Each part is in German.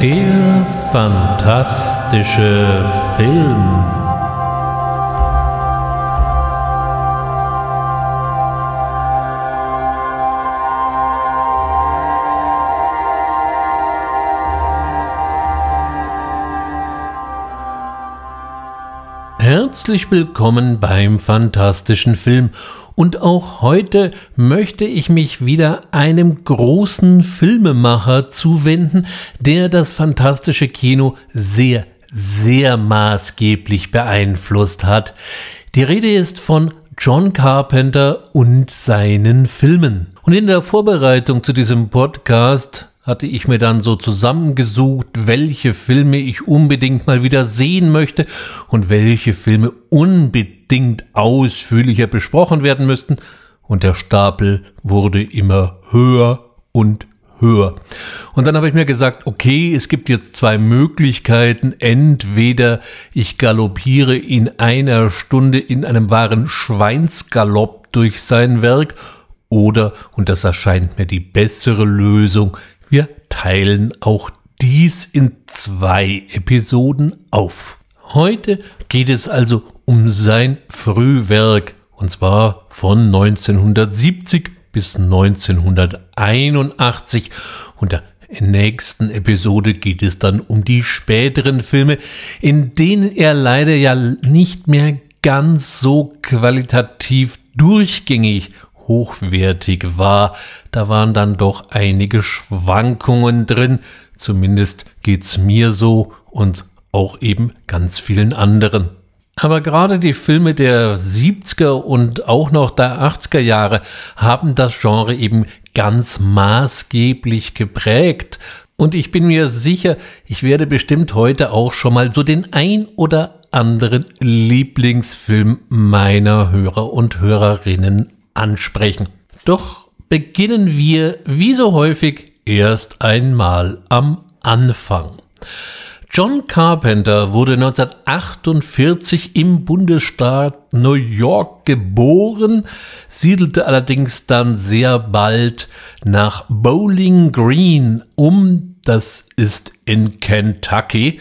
Der fantastische Film. Herzlich willkommen beim fantastischen Film und auch heute möchte ich mich wieder einem großen Filmemacher zuwenden, der das fantastische Kino sehr, sehr maßgeblich beeinflusst hat. Die Rede ist von John Carpenter und seinen Filmen. Und in der Vorbereitung zu diesem Podcast hatte ich mir dann so zusammengesucht, welche Filme ich unbedingt mal wieder sehen möchte und welche Filme unbedingt ausführlicher besprochen werden müssten. Und der Stapel wurde immer höher und höher. Und dann habe ich mir gesagt, okay, es gibt jetzt zwei Möglichkeiten. Entweder ich galoppiere in einer Stunde in einem wahren Schweinsgalopp durch sein Werk, oder, und das erscheint mir die bessere Lösung, wir teilen auch dies in zwei Episoden auf. Heute geht es also um sein Frühwerk, und zwar von 1970 bis 1981. Und der nächsten Episode geht es dann um die späteren Filme, in denen er leider ja nicht mehr ganz so qualitativ durchgängig hochwertig war. Da waren dann doch einige Schwankungen drin. Zumindest geht's mir so und auch eben ganz vielen anderen. Aber gerade die Filme der 70er und auch noch der 80er Jahre haben das Genre eben ganz maßgeblich geprägt. Und ich bin mir sicher, ich werde bestimmt heute auch schon mal so den ein oder anderen Lieblingsfilm meiner Hörer und Hörerinnen ansprechen. Doch beginnen wir wie so häufig erst einmal am Anfang. John Carpenter wurde 1948 im Bundesstaat New York geboren, siedelte allerdings dann sehr bald nach Bowling Green um, das ist in Kentucky,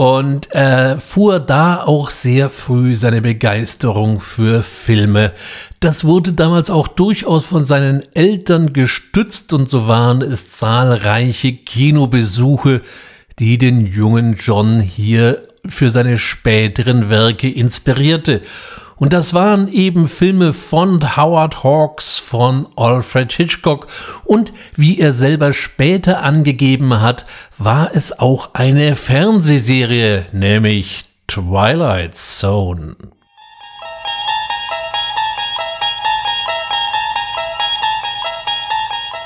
und äh, fuhr da auch sehr früh seine Begeisterung für Filme. Das wurde damals auch durchaus von seinen Eltern gestützt und so waren es zahlreiche Kinobesuche, die den jungen John hier für seine späteren Werke inspirierte. Und das waren eben Filme von Howard Hawks, von Alfred Hitchcock und wie er selber später angegeben hat, war es auch eine Fernsehserie, nämlich Twilight Zone.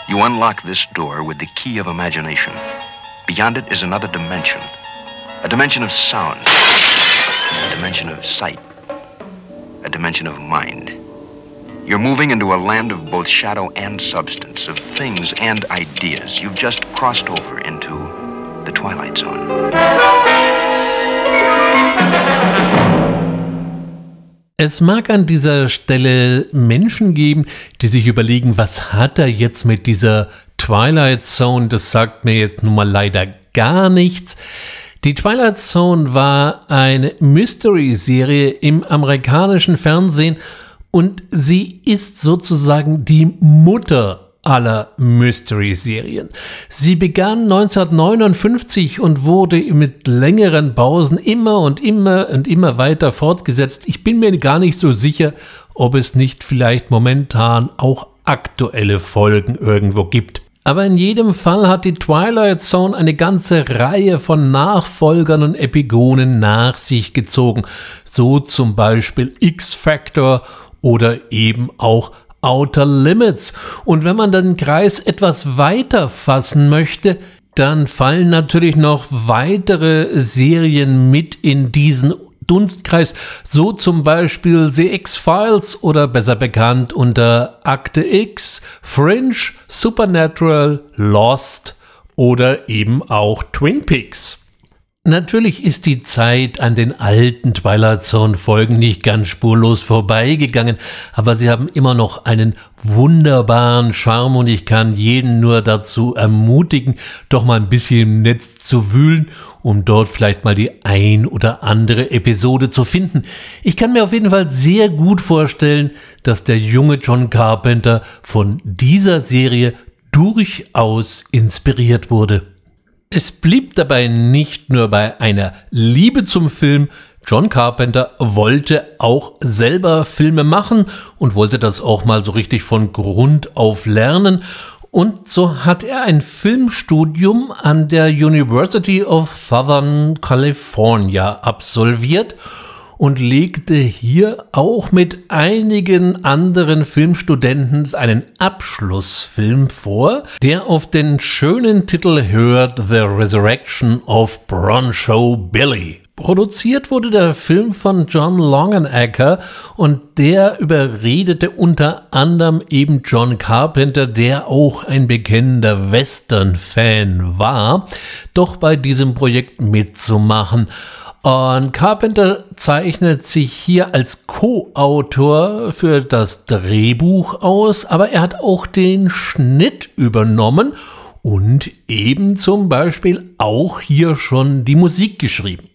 You unlock this door with the key of imagination. Beyond it is another dimension. A dimension of sound. A dimension of sight. A dimension of mind. You're moving into a land of both shadow and substance, of things and ideas. You've just crossed over into the Twilight Zone. Es mag an dieser Stelle Menschen geben, die sich überlegen, was hat er jetzt mit dieser Twilight Zone? Das sagt mir jetzt nun mal leider gar nichts. Die Twilight Zone war eine Mystery-Serie im amerikanischen Fernsehen und sie ist sozusagen die Mutter aller Mystery-Serien. Sie begann 1959 und wurde mit längeren Pausen immer und immer und immer weiter fortgesetzt. Ich bin mir gar nicht so sicher, ob es nicht vielleicht momentan auch aktuelle Folgen irgendwo gibt. Aber in jedem Fall hat die Twilight Zone eine ganze Reihe von Nachfolgern und Epigonen nach sich gezogen, so zum Beispiel X-Factor oder eben auch Outer Limits. Und wenn man den Kreis etwas weiter fassen möchte, dann fallen natürlich noch weitere Serien mit in diesen Dunstkreis, so zum Beispiel The X-Files oder besser bekannt unter Akte X, Fringe, Supernatural, Lost oder eben auch Twin Peaks. Natürlich ist die Zeit an den alten Twilight Zone Folgen nicht ganz spurlos vorbeigegangen, aber sie haben immer noch einen wunderbaren Charme und ich kann jeden nur dazu ermutigen, doch mal ein bisschen im Netz zu wühlen, um dort vielleicht mal die ein oder andere Episode zu finden. Ich kann mir auf jeden Fall sehr gut vorstellen, dass der junge John Carpenter von dieser Serie durchaus inspiriert wurde. Es blieb dabei nicht nur bei einer Liebe zum Film, John Carpenter wollte auch selber Filme machen und wollte das auch mal so richtig von Grund auf lernen. Und so hat er ein Filmstudium an der University of Southern California absolviert und legte hier auch mit einigen anderen Filmstudenten einen Abschlussfilm vor, der auf den schönen Titel hört The Resurrection of Broncho Billy. Produziert wurde der Film von John Longenecker und der überredete unter anderem eben John Carpenter, der auch ein bekennender Western-Fan war, doch bei diesem Projekt mitzumachen. Und Carpenter zeichnet sich hier als Co-Autor für das Drehbuch aus, aber er hat auch den Schnitt übernommen und eben zum Beispiel auch hier schon die Musik geschrieben.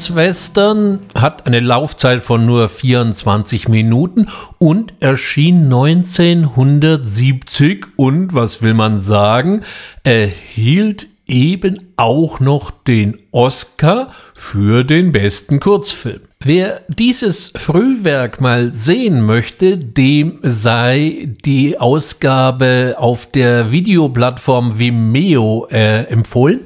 Kurzwestern hat eine Laufzeit von nur 24 Minuten und erschien 1970 und, was will man sagen, erhielt eben auch noch den Oscar für den besten Kurzfilm. Wer dieses Frühwerk mal sehen möchte, dem sei die Ausgabe auf der Videoplattform Vimeo äh, empfohlen.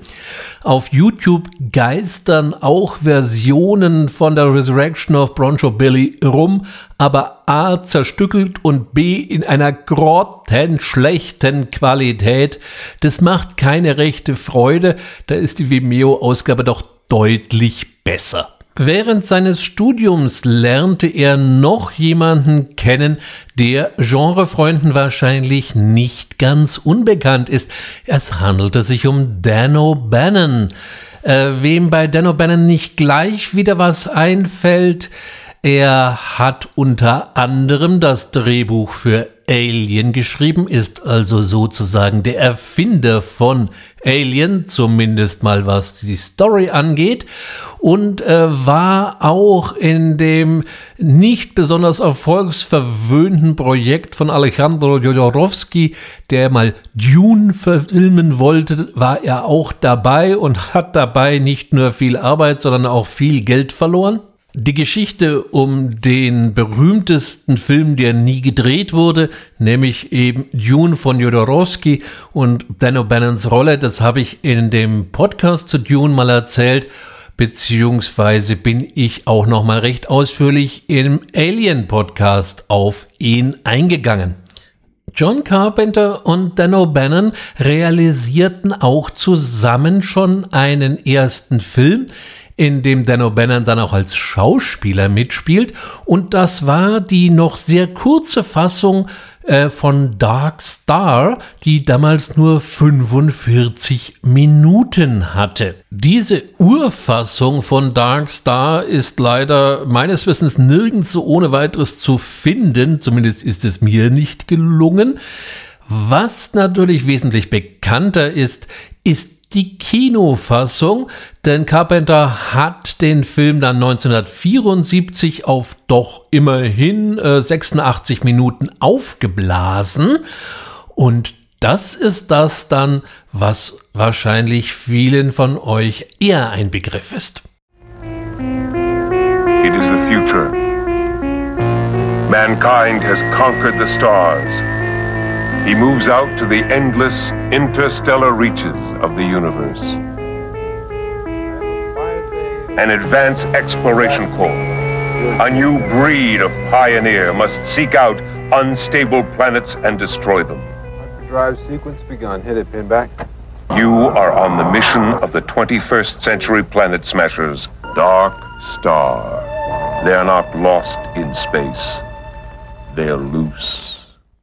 Auf YouTube geistern auch Versionen von der Resurrection of Broncho Billy rum, aber A zerstückelt und B in einer grottenschlechten Qualität. Das macht keine rechte Freude, da ist die Vimeo-Ausgabe doch deutlich besser. Während seines Studiums lernte er noch jemanden kennen, der Genrefreunden wahrscheinlich nicht ganz unbekannt ist. Es handelte sich um Dan O'Bannon. Äh, wem bei Dan O'Bannon nicht gleich wieder was einfällt, er hat unter anderem das Drehbuch für Alien geschrieben, ist also sozusagen der Erfinder von Alien, zumindest mal was die Story angeht, und äh, war auch in dem nicht besonders erfolgsverwöhnten Projekt von Alejandro Jodorowsky, der mal Dune verfilmen wollte, war er auch dabei und hat dabei nicht nur viel Arbeit, sondern auch viel Geld verloren. Die Geschichte um den berühmtesten Film, der nie gedreht wurde, nämlich eben Dune von Jodorowsky und Dan O'Bannons Rolle, das habe ich in dem Podcast zu Dune mal erzählt, beziehungsweise bin ich auch noch mal recht ausführlich im Alien Podcast auf ihn eingegangen. John Carpenter und Dan O'Bannon realisierten auch zusammen schon einen ersten Film, in dem Dan O'Bannon dann auch als Schauspieler mitspielt. Und das war die noch sehr kurze Fassung äh, von Dark Star, die damals nur 45 Minuten hatte. Diese Urfassung von Dark Star ist leider meines Wissens nirgends so ohne weiteres zu finden, zumindest ist es mir nicht gelungen. Was natürlich wesentlich bekannter ist, ist die Kinofassung, denn Carpenter hat den Film dann 1974 auf doch immerhin äh, 86 Minuten aufgeblasen und das ist das dann, was wahrscheinlich vielen von euch eher ein Begriff ist. It is the future. Mankind has conquered the stars. He moves out to the endless interstellar reaches of the universe. an advance exploration corps. A new breed of pioneer must seek out unstable planets and destroy them. Drive sequence begun. Hit it, Pinback. You are on the mission of the 21st century planet smashers, Dark Star. They are not lost in space. They are loose.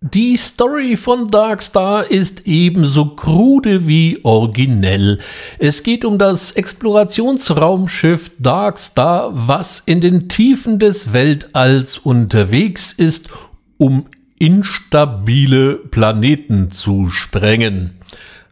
Die Story von Darkstar ist ebenso krude wie originell. Es geht um das Explorationsraumschiff Darkstar, was in den Tiefen des Weltalls unterwegs ist, um instabile Planeten zu sprengen.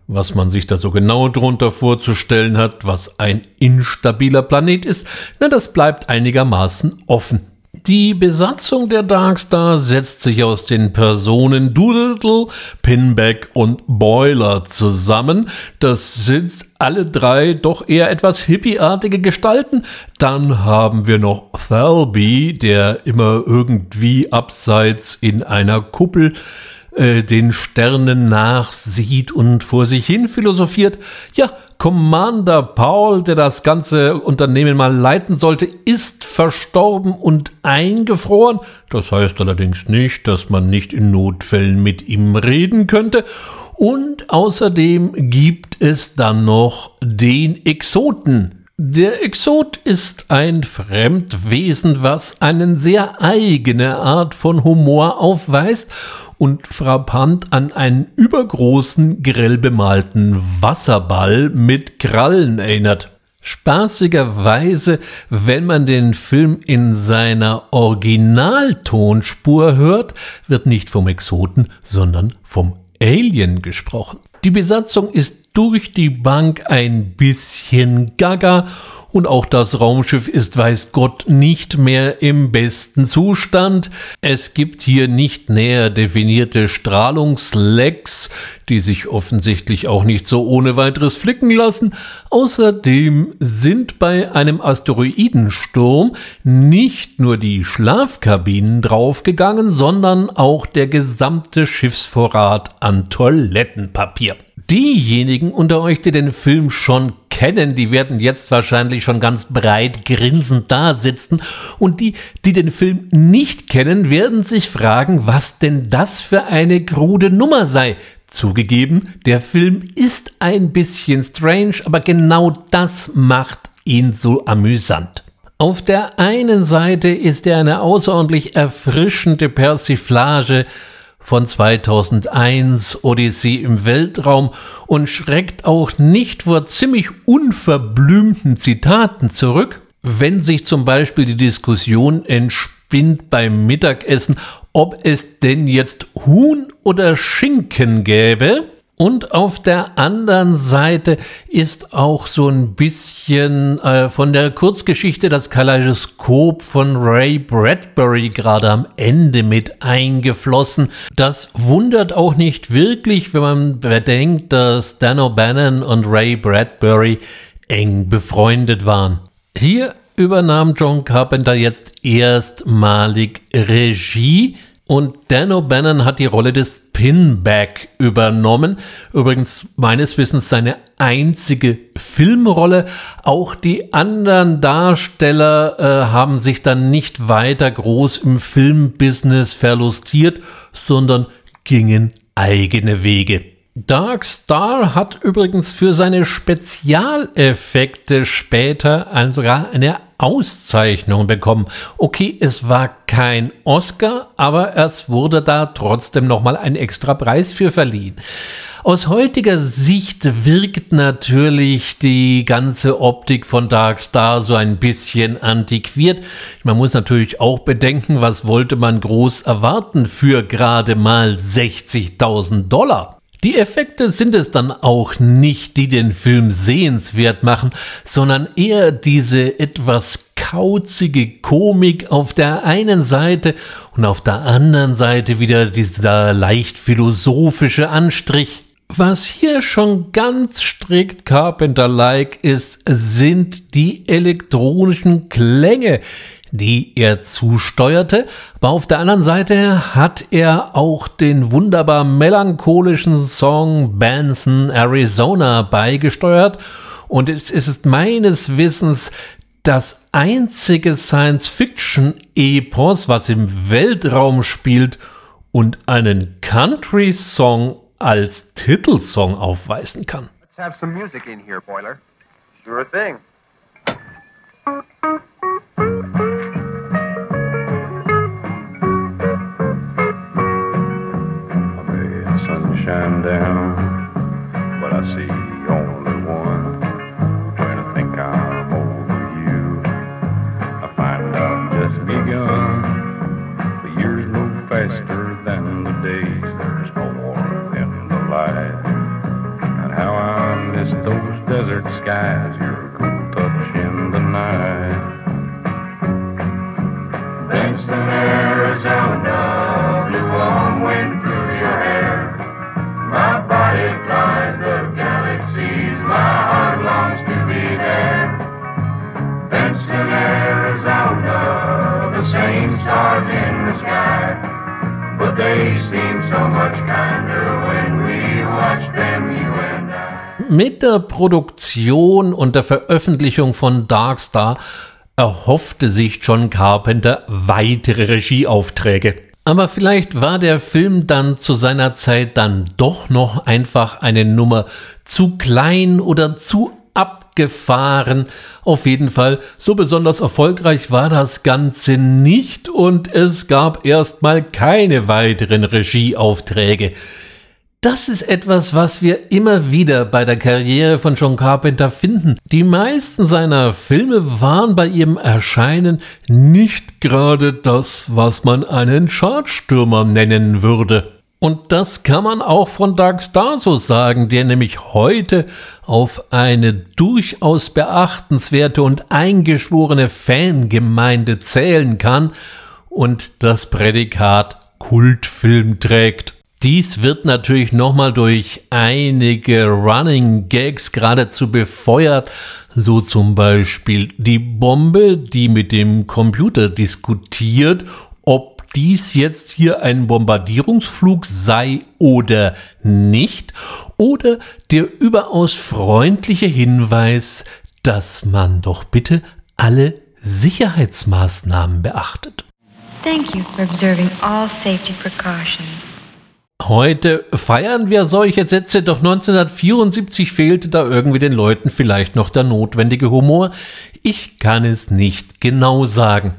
Was man sich da so genau drunter vorzustellen hat, was ein instabiler Planet ist, na, das bleibt einigermaßen offen. Die Besatzung der Darkstar setzt sich aus den Personen Doodle, Pinback und Boiler zusammen. Das sind alle drei doch eher etwas hippieartige Gestalten. Dann haben wir noch Thalby, der immer irgendwie abseits in einer Kuppel äh, den Sternen nachsieht und vor sich hin philosophiert. Ja, Commander Paul, der das ganze Unternehmen mal leiten sollte, ist verstorben und eingefroren. Das heißt allerdings nicht, dass man nicht in Notfällen mit ihm reden könnte. Und außerdem gibt es dann noch den Exoten. Der Exot ist ein Fremdwesen, was eine sehr eigene Art von Humor aufweist und frappant an einen übergroßen, grell bemalten Wasserball mit Krallen erinnert. Spaßigerweise, wenn man den Film in seiner Originaltonspur hört, wird nicht vom Exoten, sondern vom Alien gesprochen. Die Besatzung ist durch die Bank ein bisschen gaga und auch das Raumschiff ist, weiß Gott, nicht mehr im besten Zustand. Es gibt hier nicht näher definierte Strahlungslecks, die sich offensichtlich auch nicht so ohne weiteres flicken lassen. Außerdem sind bei einem Asteroidensturm nicht nur die Schlafkabinen draufgegangen, sondern auch der gesamte Schiffsvorrat an Toilettenpapier. Diejenigen unter euch, die den Film schon kennen, die werden jetzt wahrscheinlich schon ganz breit grinsend da sitzen. Und die, die den Film nicht kennen, werden sich fragen, was denn das für eine krude Nummer sei. Zugegeben, der Film ist ein bisschen strange, aber genau das macht ihn so amüsant. Auf der einen Seite ist er eine außerordentlich erfrischende Persiflage von 2001 Odyssee im Weltraum und schreckt auch nicht vor ziemlich unverblümten Zitaten zurück, wenn sich zum Beispiel die Diskussion entspinnt beim Mittagessen, ob es denn jetzt Huhn oder Schinken gäbe. Und auf der anderen Seite ist auch so ein bisschen äh, von der Kurzgeschichte das Kaleidoskop von Ray Bradbury gerade am Ende mit eingeflossen. Das wundert auch nicht wirklich, wenn man bedenkt, dass Dan O'Bannon und Ray Bradbury eng befreundet waren. Hier übernahm John Carpenter jetzt erstmalig Regie und Dan O'Bannon hat die Rolle des Pinback übernommen. Übrigens meines Wissens seine einzige Filmrolle. Auch die anderen Darsteller äh, haben sich dann nicht weiter groß im Filmbusiness verlustiert, sondern gingen eigene Wege. Dark Star hat übrigens für seine Spezialeffekte später sogar eine Auszeichnung bekommen. Okay, es war kein Oscar, aber es wurde da trotzdem nochmal ein extra Preis für verliehen. Aus heutiger Sicht wirkt natürlich die ganze Optik von Dark Star so ein bisschen antiquiert. Man muss natürlich auch bedenken, was wollte man groß erwarten für gerade mal 60.000 Dollar. Die Effekte sind es dann auch nicht, die den Film sehenswert machen, sondern eher diese etwas kauzige Komik auf der einen Seite und auf der anderen Seite wieder dieser leicht philosophische Anstrich. Was hier schon ganz strikt Carpenter-like ist, sind die elektronischen Klänge, die er zusteuerte. Aber auf der anderen Seite hat er auch den wunderbar melancholischen Song Benson Arizona beigesteuert. Und es ist meines Wissens das einzige Science-Fiction-Epos, was im Weltraum spielt und einen Country-Song als Titelsong aufweisen kann. Let's have some music in here, Boiler. Sure thing. Sunshine down, but I see stars in the sky, but they seem so much kinder when we watch them, you and I. Mit der Produktion und der Veröffentlichung von Darkstar erhoffte sich John Carpenter weitere Regieaufträge. Aber vielleicht war der Film dann zu seiner Zeit dann doch noch einfach eine Nummer zu klein oder zu abgefahren. Auf jeden Fall, so besonders erfolgreich war das Ganze nicht und es gab erstmal keine weiteren Regieaufträge. Das ist etwas, was wir immer wieder bei der Karriere von John Carpenter finden. Die meisten seiner Filme waren bei ihrem Erscheinen nicht gerade das, was man einen Chartstürmer nennen würde. Und das kann man auch von Dark Star so sagen, der nämlich heute auf eine durchaus beachtenswerte und eingeschworene Fangemeinde zählen kann und das Prädikat Kultfilm trägt. Dies wird natürlich nochmal durch einige Running Gags geradezu befeuert, so zum Beispiel die Bombe, die mit dem Computer diskutiert, ob dies jetzt hier ein Bombardierungsflug sei oder nicht, oder der überaus freundliche Hinweis, dass man doch bitte alle Sicherheitsmaßnahmen beachtet. Thank you for observing all safety precautions. Heute feiern wir solche Sätze, doch 1974 fehlte da irgendwie den Leuten vielleicht noch der notwendige Humor. Ich kann es nicht genau sagen.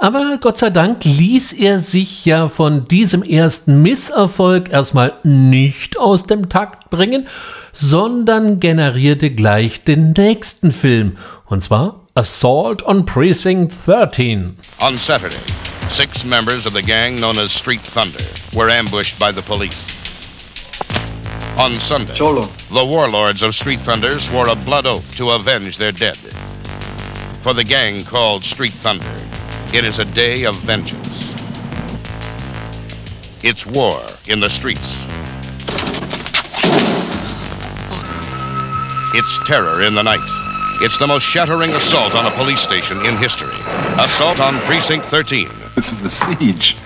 Aber Gott sei Dank ließ er sich ja von diesem ersten Misserfolg erstmal nicht aus dem Takt bringen, sondern generierte gleich den nächsten Film, und zwar Assault on Precinct 13. On Saturday, six members of the gang known as Street Thunder were ambushed by the police. On Sunday, Cholo. the warlords of Street Thunder swore a blood oath to avenge their dead. For the gang called Street Thunder, it is a day of vengeance. It's war in the streets. It's terror in the night. It's the most shattering assault on a police station in history. Assault on Precinct 13. This is the siege.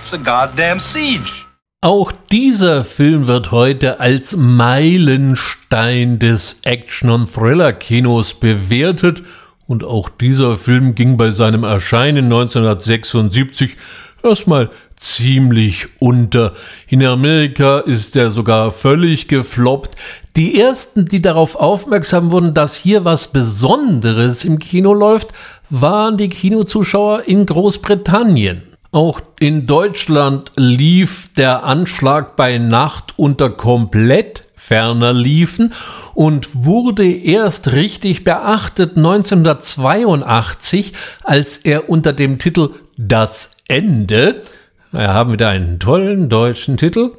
It's a goddamn siege. Auch dieser Film wird heute als Meilenstein des Action- und Thriller-Kinos bewertet und auch dieser Film ging bei seinem Erscheinen 1976 erstmal ziemlich unter. In Amerika ist er sogar völlig gefloppt. Die ersten, die darauf aufmerksam wurden, dass hier was Besonderes im Kino läuft, waren die Kinozuschauer in Großbritannien. Auch in Deutschland lief der Anschlag bei Nacht unter komplett ferner liefen und wurde erst richtig beachtet 1982, als er unter dem Titel Das Ende wir haben wieder einen tollen deutschen Titel,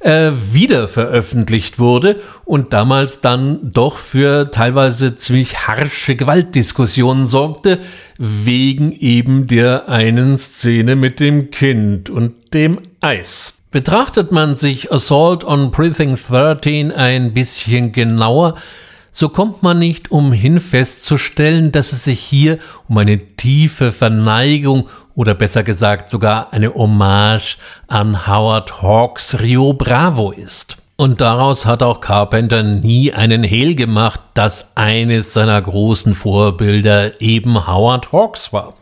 äh, wieder veröffentlicht wurde und damals dann doch für teilweise ziemlich harsche Gewaltdiskussionen sorgte, wegen eben der einen Szene mit dem Kind und dem Eis. Betrachtet man sich Assault on Precinct 13 ein bisschen genauer, so kommt man nicht umhin festzustellen, dass es sich hier um eine tiefe Verneigung oder besser gesagt sogar eine Hommage an Howard Hawks Rio Bravo ist. Und daraus hat auch Carpenter nie einen Hehl gemacht, dass eines seiner großen Vorbilder eben Howard Hawks war.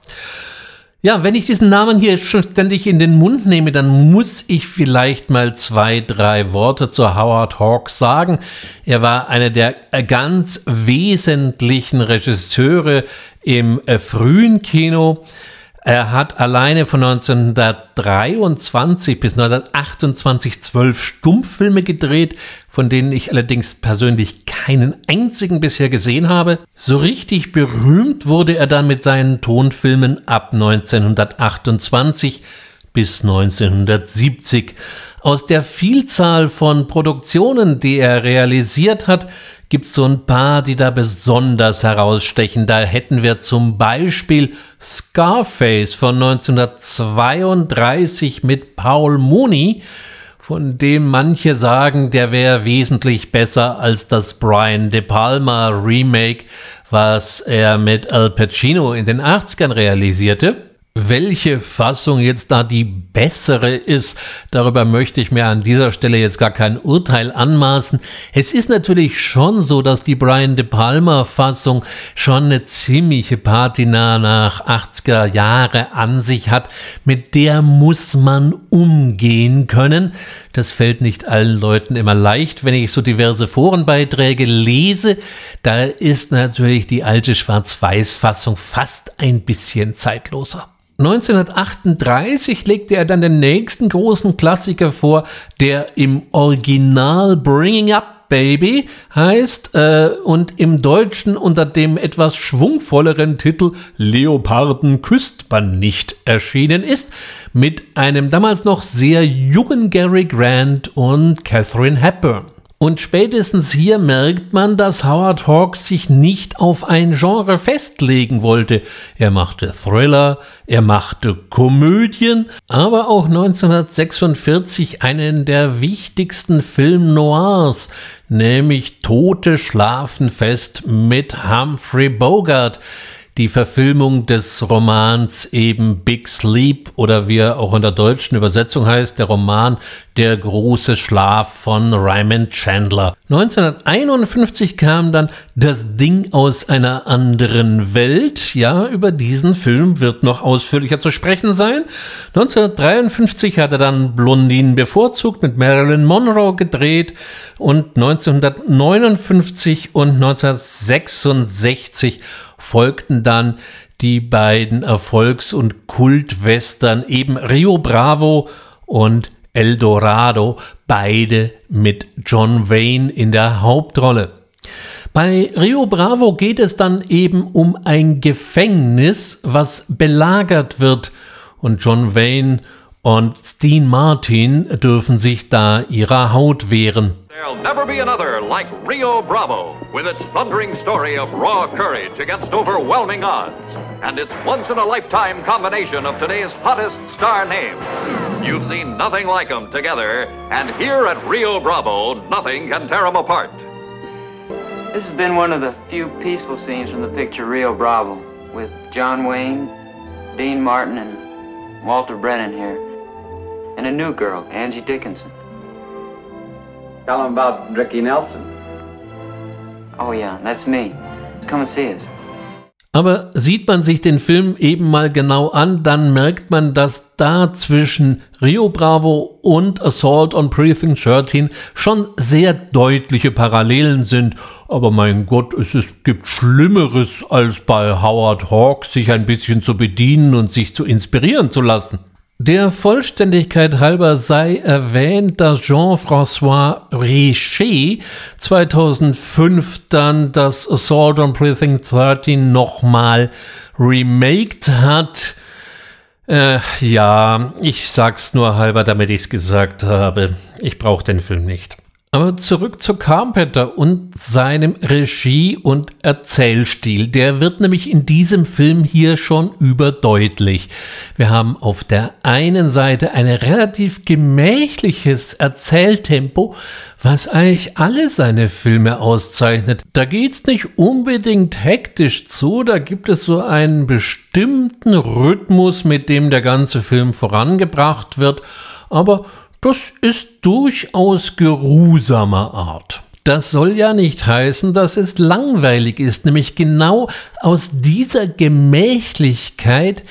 Ja, wenn ich diesen Namen hier schon ständig in den Mund nehme, dann muss ich vielleicht mal zwei, drei Worte zu Howard Hawks sagen. Er war einer der ganz wesentlichen Regisseure im äh, frühen Kino. Er hat alleine von 1923 bis 1928 zwölf Stummfilme gedreht, von denen ich allerdings persönlich keinen einzigen bisher gesehen habe. So richtig berühmt wurde er dann mit seinen Tonfilmen ab 1928 bis 1970. Aus der Vielzahl von Produktionen, die er realisiert hat, gibt es so ein paar, die da besonders herausstechen. Da hätten wir zum Beispiel Scarface von 1932 mit Paul Mooney, von dem manche sagen, der wäre wesentlich besser als das Brian De Palma Remake, was er mit Al Pacino in den 80ern realisierte. Welche Fassung jetzt da die bessere ist, darüber möchte ich mir an dieser Stelle jetzt gar kein Urteil anmaßen. Es ist natürlich schon so, dass die Brian De Palma Fassung schon eine ziemliche Patina nach 80er Jahre an sich hat. Mit der muss man umgehen können. Das fällt nicht allen Leuten immer leicht. Wenn ich so diverse Forenbeiträge lese, da ist natürlich die alte Schwarz-Weiß-Fassung fast ein bisschen zeitloser. 1938 legte er dann den nächsten großen Klassiker vor, der im Original Bringing Up Baby heißt äh, und im Deutschen unter dem etwas schwungvolleren Titel Leoparden küsst man nicht erschienen ist, mit einem damals noch sehr jungen Gary Grant und Catherine Hepburn. Und spätestens hier merkt man, dass Howard Hawks sich nicht auf ein Genre festlegen wollte. Er machte Thriller, er machte Komödien, aber auch 1946 einen der wichtigsten Film Noirs, nämlich Tote schlafen fest mit Humphrey Bogart die Verfilmung des Romans eben Big Sleep oder wie er auch in der deutschen Übersetzung heißt, der Roman Der große Schlaf von Raymond Chandler. 1951 kam dann Das Ding aus einer anderen Welt. Ja, über diesen Film wird noch ausführlicher zu sprechen sein. 1953 hat er dann Blondinen bevorzugt mit Marilyn Monroe gedreht und 1959 und 1966 folgten dann die beiden Erfolgs- und Kultwestern eben Rio Bravo und El Dorado, beide mit John Wayne in der Hauptrolle. Bei Rio Bravo geht es dann eben um ein Gefängnis, was belagert wird und John Wayne und Steen Martin dürfen sich da ihrer Haut wehren. There'll never be another like Rio Bravo, with its thundering story of raw courage against overwhelming odds, and its once in a lifetime combination of today's hottest star names. You've seen nothing like them together, and here at Rio Bravo, nothing can tear them apart. This has been one of the few peaceful scenes from the picture Rio Bravo, with John Wayne, Dean Martin, and Walter Brennan here, and a new girl, Angie Dickinson. Tell him about Ricky Nelson. Oh yeah, that's me. Come and see us. Aber sieht man sich den Film eben mal genau an, dann merkt man, dass da zwischen Rio Bravo und Assault on Precinct 13 schon sehr deutliche Parallelen sind. Aber mein Gott, es ist, gibt Schlimmeres, als bei Howard Hawks sich ein bisschen zu bedienen und sich zu inspirieren zu lassen. Der Vollständigkeit halber sei erwähnt, dass Jean-François Richer 2005 dann das Assault on Precinct 13 nochmal remaked hat. Äh, ja, ich sag's nur halber, damit ich's gesagt habe. Ich brauche den Film nicht. Aber zurück zu Carpenter und seinem Regie- und Erzählstil. Der wird nämlich in diesem Film hier schon überdeutlich. Wir haben auf der einen Seite ein relativ gemächliches Erzähltempo, was eigentlich alle seine Filme auszeichnet. Da geht's nicht unbedingt hektisch zu, da gibt es so einen bestimmten Rhythmus, mit dem der ganze Film vorangebracht wird, aber Das ist durchaus geruhsamer Art. Das soll ja nicht heißen, dass es langweilig ist, nämlich genau aus dieser Gemächlichkeit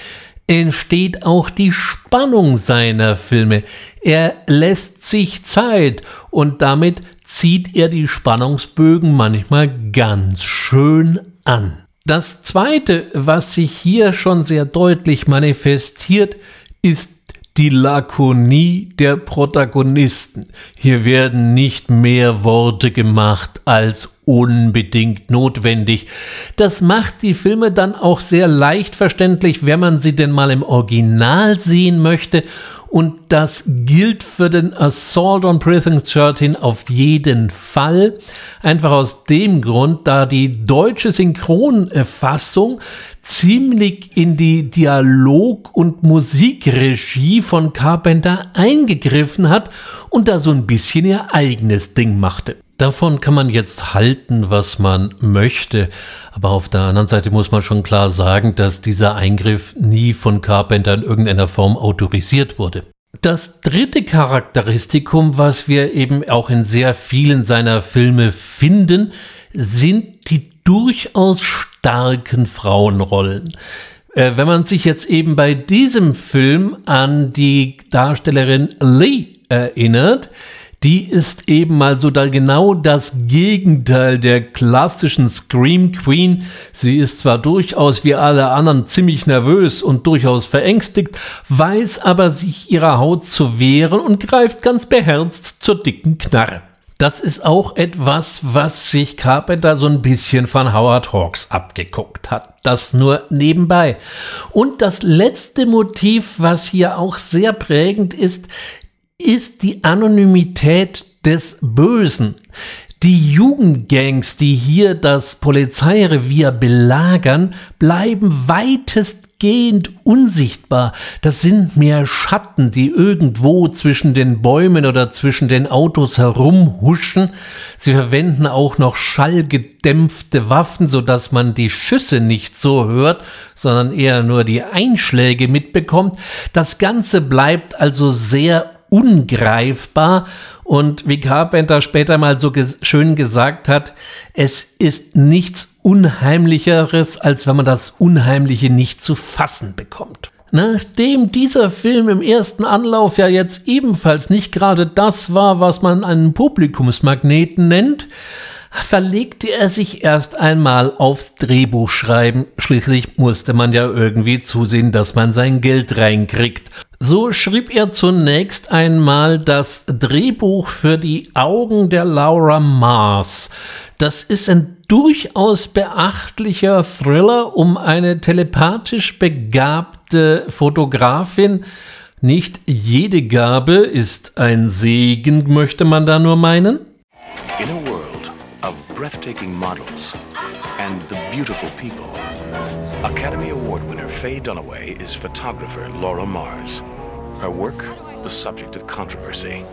entsteht auch die Spannung seiner Filme. Er lässt sich Zeit und damit zieht er die Spannungsbögen manchmal ganz schön an. Das Zweite, was sich hier schon sehr deutlich manifestiert, ist die Lakonie der Protagonisten. Hier werden nicht mehr Worte gemacht als unbedingt notwendig. Das macht die Filme dann auch sehr leicht verständlich, wenn man sie denn mal im Original sehen möchte und das gilt für den Assault on Prison 13 auf jeden Fall. Einfach aus dem Grund, da die deutsche Synchronfassung ziemlich in die Dialog- und Musikregie von Carpenter eingegriffen hat und da so ein bisschen ihr eigenes Ding machte. Davon kann man jetzt halten, was man möchte, aber auf der anderen Seite muss man schon klar sagen, dass dieser Eingriff nie von Carpenter in irgendeiner Form autorisiert wurde. Das dritte Charakteristikum, was wir eben auch in sehr vielen seiner Filme finden, sind die durchaus starken Frauenrollen. Äh, wenn man sich jetzt eben bei diesem Film an die Darstellerin Lee erinnert, die ist eben mal so da genau das Gegenteil der klassischen Scream Queen. Sie ist zwar durchaus wie alle anderen ziemlich nervös und durchaus verängstigt, weiß aber sich ihrer Haut zu wehren und greift ganz beherzt zur dicken Knarre. Das ist auch etwas, was sich Carpenter so ein bisschen von Howard Hawks abgeguckt hat. Das nur nebenbei. Und das letzte Motiv, was hier auch sehr prägend ist, ist die Anonymität des Bösen. Die Jugendgangs, die hier das Polizeirevier belagern, bleiben weitestgehend unsichtbar. Das sind mehr Schatten, die irgendwo zwischen den Bäumen oder zwischen den Autos herumhuschen. Sie verwenden auch noch schallgedämpfte Waffen, sodass man die Schüsse nicht so hört, sondern eher nur die Einschläge mitbekommt. Das Ganze bleibt also sehr ungreifbar und wie Carpenter später mal so ges schön gesagt hat, es ist nichts Unheimlicheres, als wenn man das Unheimliche nicht zu fassen bekommt. Nachdem dieser Film im ersten Anlauf ja jetzt ebenfalls nicht gerade das war, was man einen Publikumsmagneten nennt, verlegte er sich erst einmal aufs Drehbuch schreiben. Schließlich musste man ja irgendwie zusehen, dass man sein Geld reinkriegt. So schrieb er zunächst einmal das Drehbuch für die Augen der Laura Mars. Das ist ein durchaus beachtlicher Thriller um eine telepathisch begabte Fotografin. Nicht jede Gabe ist ein Segen, möchte man da nur meinen. In a world of breathtaking models and the beautiful people, Academy Award winner Faye Dunaway is photographer Laura Mars. Her work, the subject of controversy.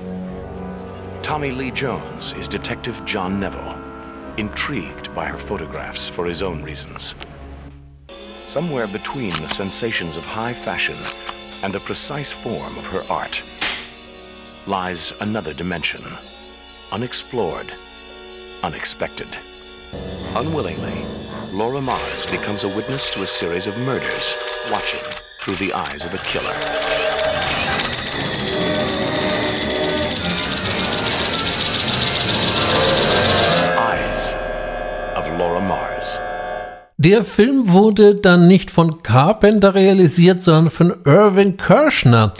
Tommy Lee Jones is Detective John Neville, intrigued by her photographs for his own reasons. Somewhere between the sensations of high fashion and the precise form of her art lies another dimension, unexplored, unexpected. Unwillingly, Laura Mars becomes a witness to a series of murders, watching through the eyes of a killer. Eyes of Laura Mars. Der Film wurde dann nicht von Carpenter realisiert, sondern von Irving Kirschner.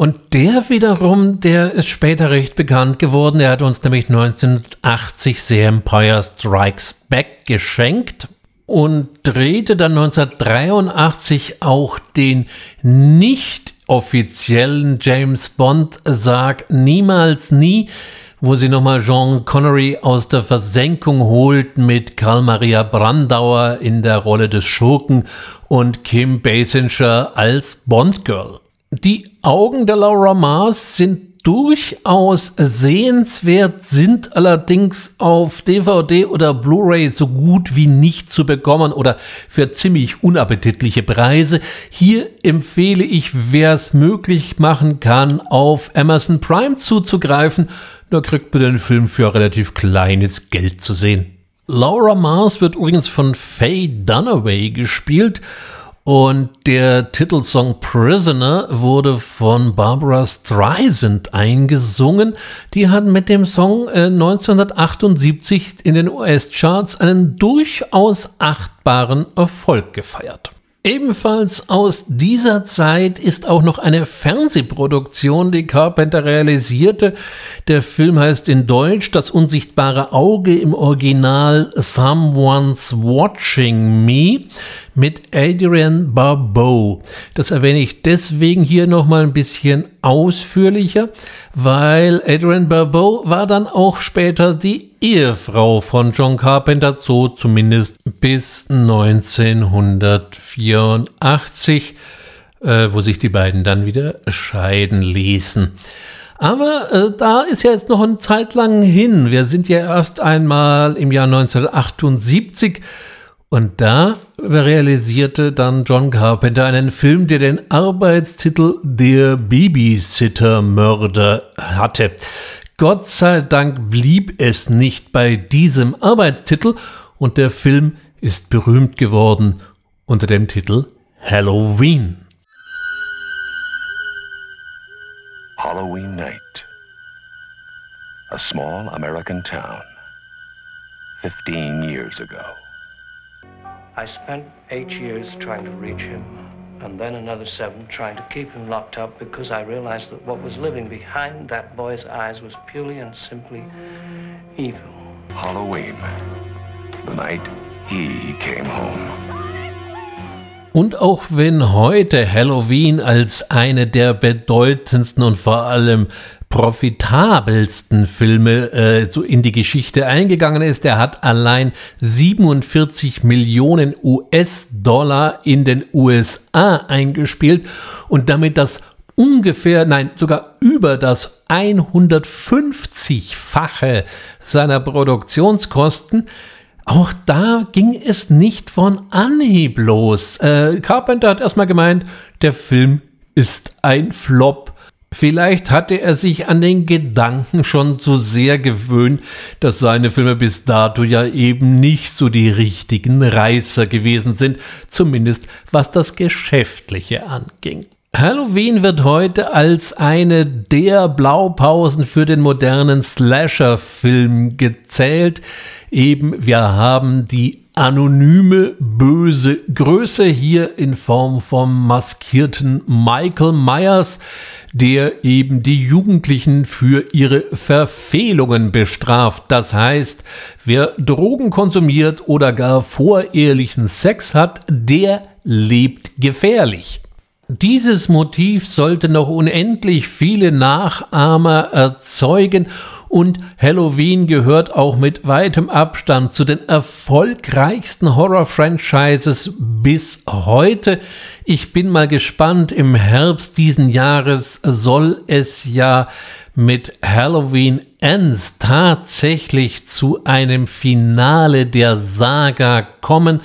Und der wiederum, der ist später recht bekannt geworden. Er hat uns nämlich 1980 The Empire Strikes Back geschenkt und drehte dann 1983 auch den nicht offiziellen James Bond Sag Niemals Nie, wo sie nochmal Jean Connery aus der Versenkung holt mit Karl Maria Brandauer in der Rolle des Schurken und Kim Basinger als Bond Girl. Die Augen der Laura Mars sind durchaus sehenswert, sind allerdings auf DVD oder Blu-ray so gut wie nicht zu bekommen oder für ziemlich unappetitliche Preise. Hier empfehle ich, wer es möglich machen kann, auf Amazon Prime zuzugreifen. Da kriegt man den Film für relativ kleines Geld zu sehen. Laura Mars wird übrigens von Faye Dunaway gespielt und der Titelsong Prisoner wurde von Barbara Streisand eingesungen. Die hat mit dem Song äh, 1978 in den US-Charts einen durchaus achtbaren Erfolg gefeiert. Ebenfalls aus dieser Zeit ist auch noch eine Fernsehproduktion, die Carpenter realisierte. Der Film heißt in Deutsch Das unsichtbare Auge im Original Someone's Watching Me mit Adrian Barbeau. Das erwähne ich deswegen hier nochmal ein bisschen ausführlicher, weil Adrian Barbeau war dann auch später die Ehefrau von John Carpenter, so zumindest bis 1984, äh, wo sich die beiden dann wieder scheiden ließen. Aber äh, da ist ja jetzt noch eine Zeit lang hin. Wir sind ja erst einmal im Jahr 1978 und da realisierte dann John Carpenter einen Film, der den Arbeitstitel Der Babysitter-Mörder hatte. Gott sei Dank blieb es nicht bei diesem Arbeitstitel und der Film ist berühmt geworden unter dem Titel Halloween. Halloween night. A small American town. 15 years ago. I spent eight years trying to reach him, and then another seven trying to keep him locked up because I realized that what was living behind that boy's eyes was purely and simply evil. Halloween. The night he came home. Und auch wenn heute Halloween als eine der bedeutendsten und vor allem profitabelsten Filme äh, so in die Geschichte eingegangen ist. Er hat allein 47 Millionen US-Dollar in den USA eingespielt und damit das ungefähr, nein, sogar über das 150-fache seiner Produktionskosten. Auch da ging es nicht von Anhieb los. Äh, Carpenter hat erstmal gemeint, der Film ist ein Flop. Vielleicht hatte er sich an den Gedanken schon zu sehr gewöhnt, dass seine Filme bis dato ja eben nicht so die richtigen Reißer gewesen sind, zumindest was das Geschäftliche anging. Halloween wird heute als eine der Blaupausen für den modernen Slasher-Film gezählt. Eben, wir haben die anonyme böse Größe hier in Form vom maskierten Michael Myers, der eben die Jugendlichen für ihre Verfehlungen bestraft. Das heißt, wer Drogen konsumiert oder gar vorehelichen Sex hat, der lebt gefährlich. Dieses Motiv sollte noch unendlich viele Nachahmer erzeugen und Halloween gehört auch mit weitem Abstand zu den erfolgreichsten Horror-Franchises bis heute. Ich bin mal gespannt, im Herbst diesen Jahres soll es ja mit Halloween Ends tatsächlich zu einem Finale der Saga kommen.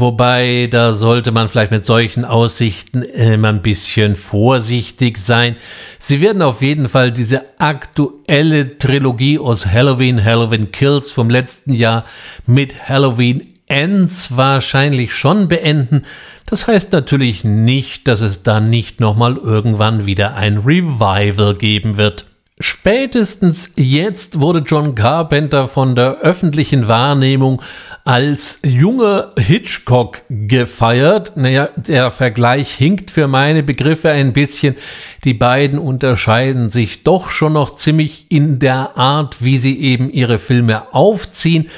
Wobei, da sollte man vielleicht mit solchen Aussichten immer ein bisschen vorsichtig sein. Sie werden auf jeden Fall diese aktuelle Trilogie aus Halloween, Halloween Kills vom letzten Jahr mit Halloween Ends wahrscheinlich schon beenden. Das heißt natürlich nicht, dass es dann nicht nochmal irgendwann wieder ein Revival geben wird. Spätestens jetzt wurde John Carpenter von der öffentlichen Wahrnehmung als junger Hitchcock gefeiert. Naja, der Vergleich hinkt für meine Begriffe ein bisschen. Die beiden unterscheiden sich doch schon noch ziemlich in der Art, wie sie eben ihre Filme aufziehen.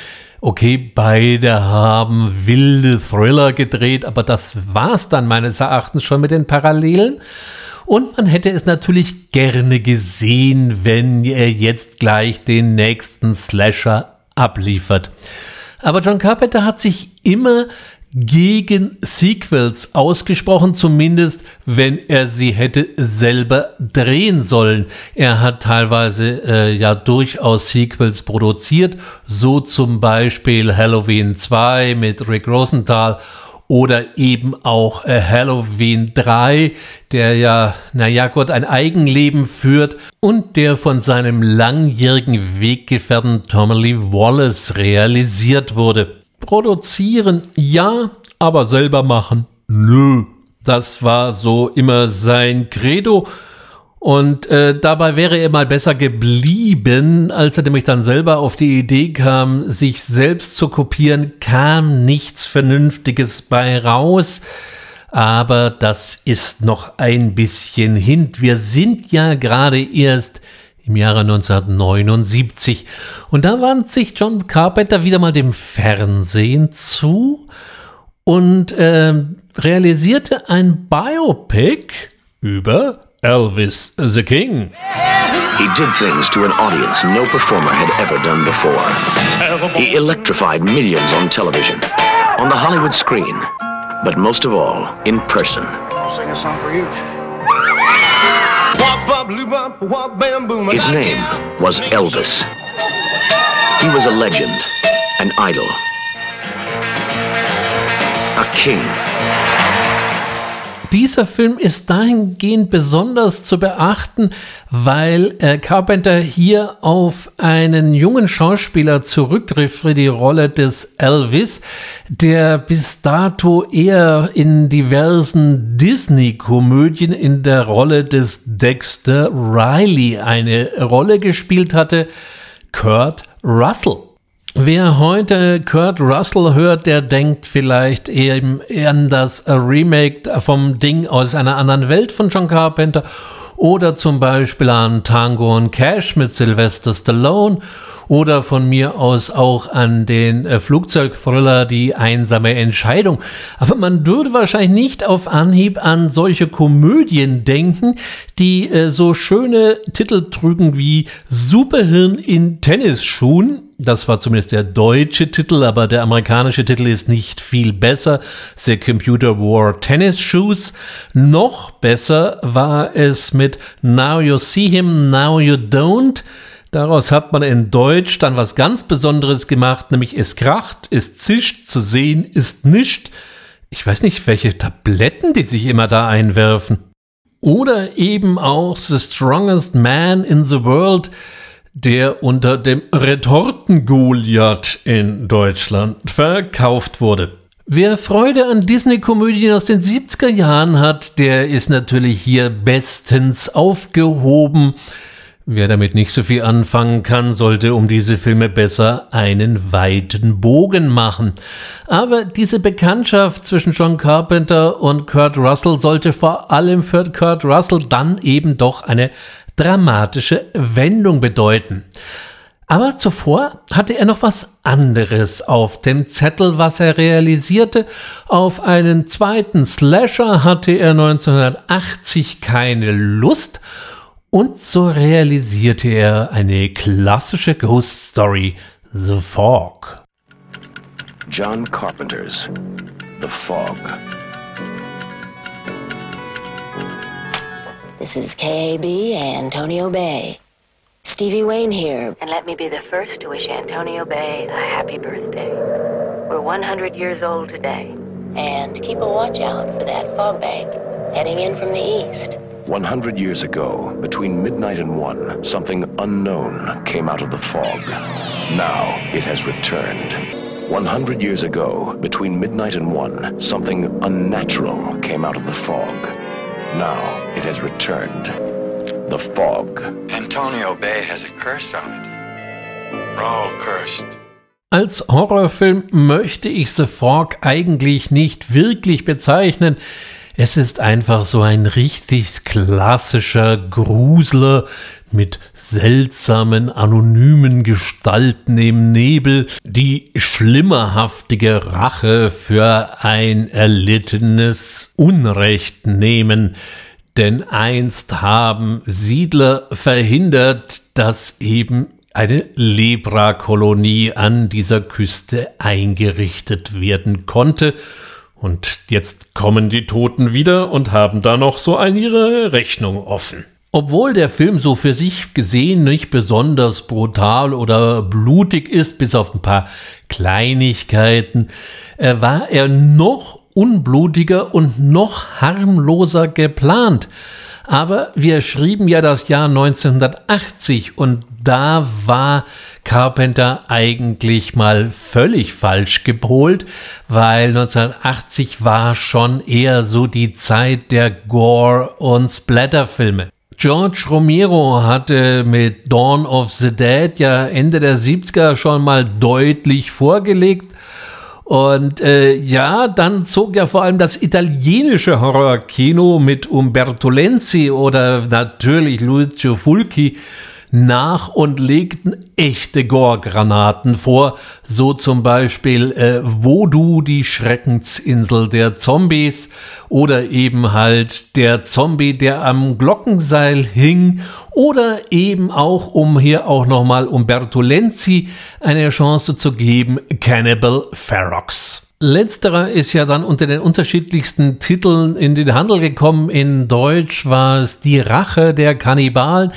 Okay, beide haben wilde Thriller gedreht, aber das war's dann meines Erachtens schon mit den Parallelen. Und man hätte es natürlich gerne gesehen, wenn er jetzt gleich den nächsten Slasher abliefert. Aber John Carpenter hat sich immer gegen Sequels ausgesprochen, zumindest wenn er sie hätte selber drehen sollen. Er hat teilweise äh, ja durchaus Sequels produziert, so zum Beispiel Halloween 2 mit Rick Rosenthal oder eben auch äh, Halloween 3, der ja, naja Gott, ein Eigenleben führt und der von seinem langjährigen Weggefährten Tommy Lee Wallace realisiert wurde. Produzieren ja, aber selber machen nö. Das war so immer sein Credo und äh, dabei wäre er mal besser geblieben, als er nämlich dann selber auf die Idee kam, sich selbst zu kopieren, kam nichts Vernünftiges bei raus. Aber das ist noch ein bisschen hin. Wir sind ja gerade erst im Jahre 1979 und da wandt sich John Carpenter wieder mal dem Fernsehen zu und äh, realisierte ein Biopic über Elvis the King. He did things to an audience no performer had ever done before. He electrified millions on television, on the Hollywood screen, but most of all, in person. I'll sing a song for you. His name was Elvis. He was a legend, an idol, a king. Dieser Film ist dahingehend besonders zu beachten, weil äh, Carpenter hier auf einen jungen Schauspieler zurückgriff für die Rolle des Elvis, der bis dato eher in diversen Disney-Komödien in der Rolle des Dexter Riley eine Rolle gespielt hatte, Kurt Russell. Wer heute Kurt Russell hört, der denkt vielleicht eben an das Remake vom Ding aus einer anderen Welt von John Carpenter oder zum Beispiel an Tango und Cash mit Sylvester Stallone oder von mir aus auch an den äh, Flugzeugthriller Die einsame Entscheidung. Aber man würde wahrscheinlich nicht auf Anhieb an solche Komödien denken, die äh, so schöne Titel trügen wie Superhirn in Tennisschuhen das war zumindest der deutsche Titel, aber der amerikanische Titel ist nicht viel besser. The Computer War Tennis Shoes. Noch besser war es mit Now You See Him, Now You Don't. Daraus hat man in Deutsch dann was ganz Besonderes gemacht, nämlich es kracht, es zischt, zu sehen ist nischt. Ich weiß nicht, welche Tabletten die sich immer da einwerfen. Oder eben auch The Strongest Man in the World der unter dem Retorten-Goliath in Deutschland verkauft wurde. Wer Freude an Disney-Komödien aus den 70er Jahren hat, der ist natürlich hier bestens aufgehoben. Wer damit nicht so viel anfangen kann, sollte um diese Filme besser einen weiten Bogen machen. Aber diese Bekanntschaft zwischen John Carpenter und Kurt Russell sollte vor allem für Kurt Russell dann eben doch eine dramatische Wendung bedeuten. Aber zuvor hatte er noch was anderes auf dem Zettel, was er realisierte. Auf einen zweiten Slasher hatte er 1980 keine Lust und so realisierte er eine klassische Ghost Story, The Fog. John Carpenter's The Fog. This is KAB Antonio Bay. Stevie Wayne here, and let me be the first to wish Antonio Bay a happy birthday. We're 100 years old today. And keep a watch out for that fog bank heading in from the east. 100 years ago, between midnight and one, something unknown came out of the fog. Now it has returned. 100 years ago, between midnight and one, something unnatural came out of the fog. Now it has returned. The fog. Antonio Bay has a curse on it. We're all cursed. Als Horrorfilm möchte ich The Fog eigentlich nicht wirklich bezeichnen. Es ist einfach so ein richtig klassischer Grusler mit seltsamen, anonymen Gestalten im Nebel, die schlimmerhaftige Rache für ein erlittenes Unrecht nehmen. Denn einst haben Siedler verhindert, dass eben eine Lepra-Kolonie an dieser Küste eingerichtet werden konnte. Und jetzt kommen die Toten wieder und haben da noch so eine ihre Rechnung offen. Obwohl der Film so für sich gesehen nicht besonders brutal oder blutig ist, bis auf ein paar Kleinigkeiten, äh, war er noch unblutiger und noch harmloser geplant. Aber wir schrieben ja das Jahr 1980 und da war Carpenter eigentlich mal völlig falsch gepolt, weil 1980 war schon eher so die Zeit der Gore- und Splatterfilme. George Romero hatte mit Dawn of the Dead ja Ende der 70er schon mal deutlich vorgelegt. Und äh, ja, dann zog ja vor allem das italienische Horrorkino mit Umberto Lenzi oder natürlich Lucio Fulci nach und legten echte Gore-Granaten vor, so zum Beispiel äh, Voodoo, die Schreckensinsel der Zombies oder eben halt der Zombie, der am Glockenseil hing oder eben auch, um hier auch nochmal Umberto Lenzi eine Chance zu geben, Cannibal Ferox. Letzterer ist ja dann unter den unterschiedlichsten Titeln in den Handel gekommen. In Deutsch war es Die Rache der Kannibalen.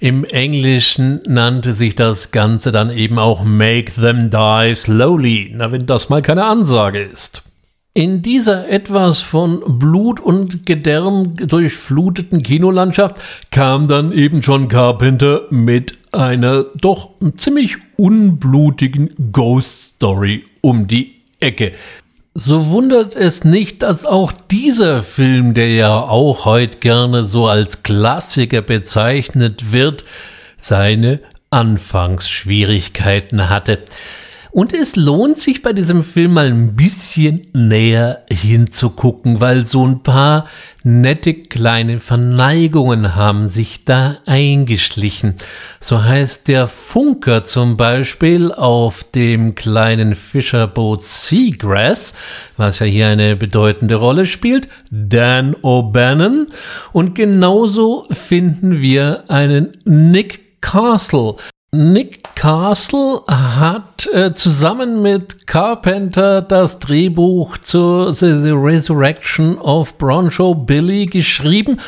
Im Englischen nannte sich das Ganze dann eben auch Make Them Die Slowly, na wenn das mal keine Ansage ist. In dieser etwas von Blut und Gedärm durchfluteten Kinolandschaft kam dann eben John Carpenter mit einer doch ziemlich unblutigen Ghost Story um die Ecke. So wundert es nicht, dass auch dieser Film, der ja auch heute gerne so als Klassiker bezeichnet wird, seine Anfangsschwierigkeiten hatte. Und es lohnt sich bei diesem Film mal ein bisschen näher hinzugucken, weil so ein paar nette kleine Verneigungen haben sich da eingeschlichen. So heißt der Funker zum Beispiel auf dem kleinen Fischerboot Seagrass, was ja hier eine bedeutende Rolle spielt, Dan O'Bannon. Und genauso finden wir einen Nick Castle, Nick Castle hat äh, zusammen mit Carpenter das Drehbuch zu The, The Resurrection of Broncho Billy geschrieben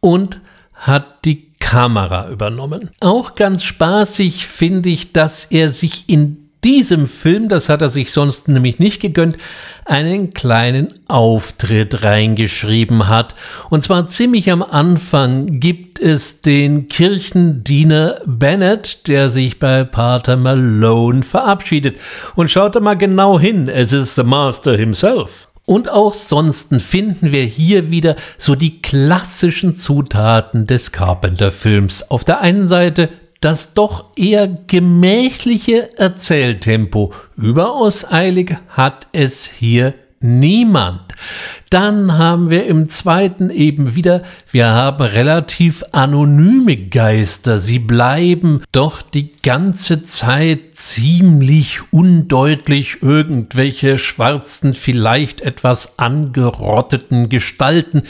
und hat die Kamera übernommen. Auch ganz spaßig finde ich, dass er sich in diesem Film, das hat er sich sonst nämlich nicht gegönnt, einen kleinen Auftritt reingeschrieben hat. Und zwar ziemlich am Anfang gibt es den Kirchendiener Bennett, der sich bei Pater Malone verabschiedet. Und schaut da mal genau hin, es ist the Master himself. Und auch sonst finden wir hier wieder so die klassischen Zutaten des Carpenter-Films. Auf der einen Seite das doch eher gemächliche Erzähltempo. Überaus eilig hat es hier niemand. Dann haben wir im zweiten eben wieder, wir haben relativ anonyme Geister. Sie bleiben doch die ganze Zeit ziemlich undeutlich irgendwelche schwarzen, vielleicht etwas angerotteten Gestalten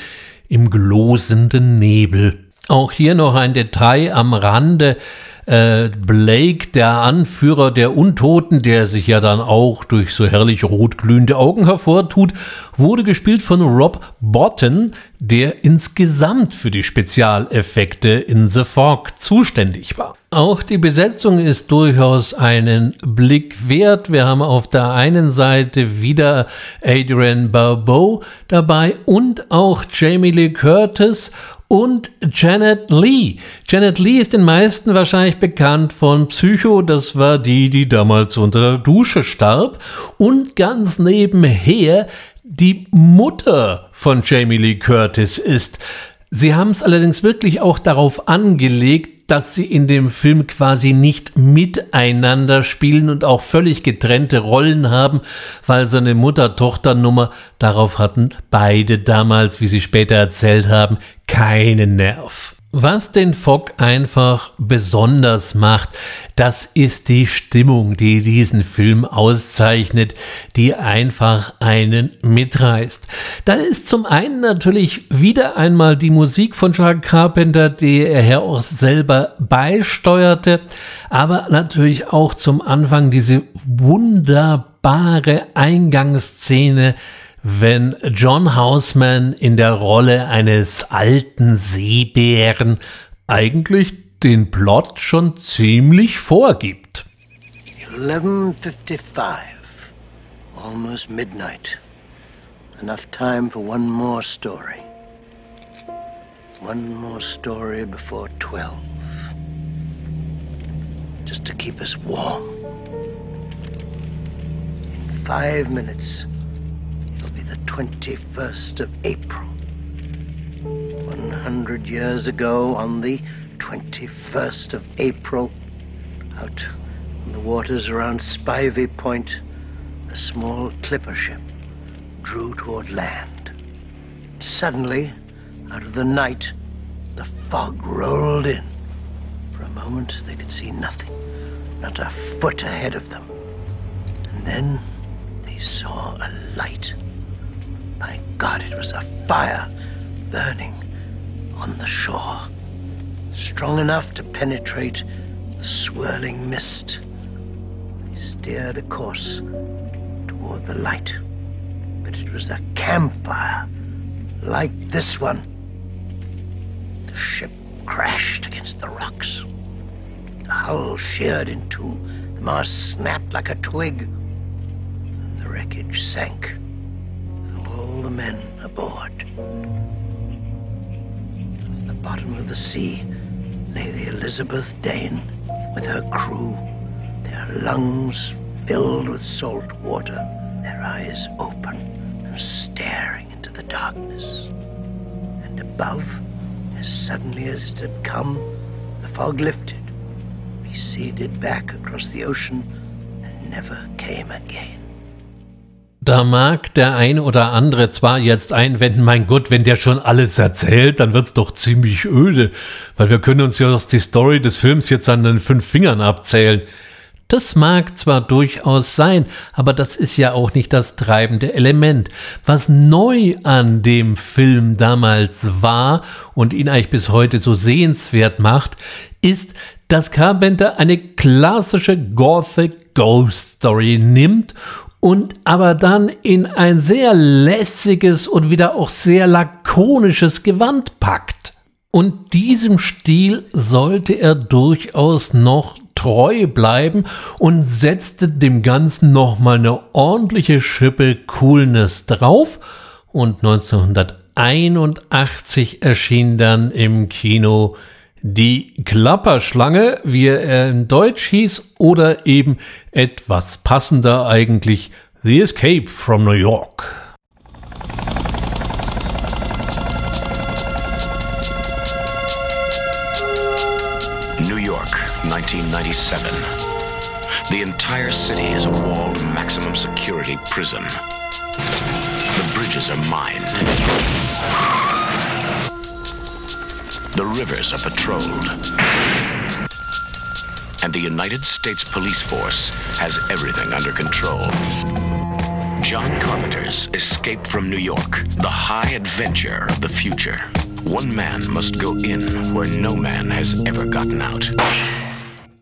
im glosenden Nebel. Auch hier noch ein Detail am Rande. Äh, Blake, der Anführer der Untoten, der sich ja dann auch durch so herrlich rotglühende Augen hervortut, wurde gespielt von Rob Botton, der insgesamt für die Spezialeffekte in The Fog zuständig war. Auch die Besetzung ist durchaus einen Blick wert. Wir haben auf der einen Seite wieder Adrian Barbeau dabei und auch Jamie Lee Curtis und Janet Lee. Janet Lee ist den meisten wahrscheinlich bekannt von Psycho, das war die, die damals unter der Dusche starb. Und ganz nebenher die Mutter von Jamie Lee Curtis ist. Sie haben es allerdings wirklich auch darauf angelegt, dass sie in dem Film quasi nicht miteinander spielen und auch völlig getrennte Rollen haben, weil so eine Mutter-Tochter-Nummer, darauf hatten beide damals, wie sie später erzählt haben, keinen Nerv. Was den Fock einfach besonders macht, das ist die Stimmung, die diesen Film auszeichnet, die einfach einen mitreißt. Da ist zum einen natürlich wieder einmal die Musik von John Carpenter, die er ja auch selber beisteuerte, aber natürlich auch zum Anfang diese wunderbare Eingangsszene wenn John Houseman in der Rolle eines alten Seebären eigentlich den Plot schon ziemlich vorgibt. 11.55. Almost midnight. Enough time for one more story. One more story before 12. Just to keep us warm. In five minutes, the 21st of April. 100 years ago, on the 21st of April, out on the waters around Spivey Point, a small clipper ship drew toward land. Suddenly, out of the night, the fog rolled in. For a moment, they could see nothing, not a foot ahead of them. And then they saw a light. My God, it was a fire burning on the shore, strong enough to penetrate the swirling mist. They steered a course toward the light, but it was a campfire like this one. The ship crashed against the rocks. The hull sheared in two, the mast snapped like a twig, and the wreckage sank all the men aboard. At the bottom of the sea lay the Elizabeth Dane with her crew, their lungs filled with salt water, their eyes open and staring into the darkness. And above, as suddenly as it had come, the fog lifted, receded back across the ocean, and never came again. Da mag der ein oder andere zwar jetzt einwenden, mein Gott, wenn der schon alles erzählt, dann wird's doch ziemlich öde, weil wir können uns ja die Story des Films jetzt an den fünf Fingern abzählen. Das mag zwar durchaus sein, aber das ist ja auch nicht das treibende Element. Was neu an dem Film damals war und ihn eigentlich bis heute so sehenswert macht, ist, dass Carpenter eine klassische Gothic Ghost Story nimmt und aber dann in ein sehr lässiges und wieder auch sehr lakonisches Gewand packt. Und diesem Stil sollte er durchaus noch treu bleiben und setzte dem Ganzen nochmal eine ordentliche Schippe Coolness drauf. Und 1981 erschien dann im Kino die Klapperschlange, wie er in Deutsch hieß, oder eben etwas passender eigentlich The Escape from New York. New York, 1997. The entire city is a walled maximum security prison. The bridges are mined. The rivers are patrolled. And the United States Police Force has everything under control. John Carpenter's Escape from New York, the high adventure of the future. One man must go in where no man has ever gotten out.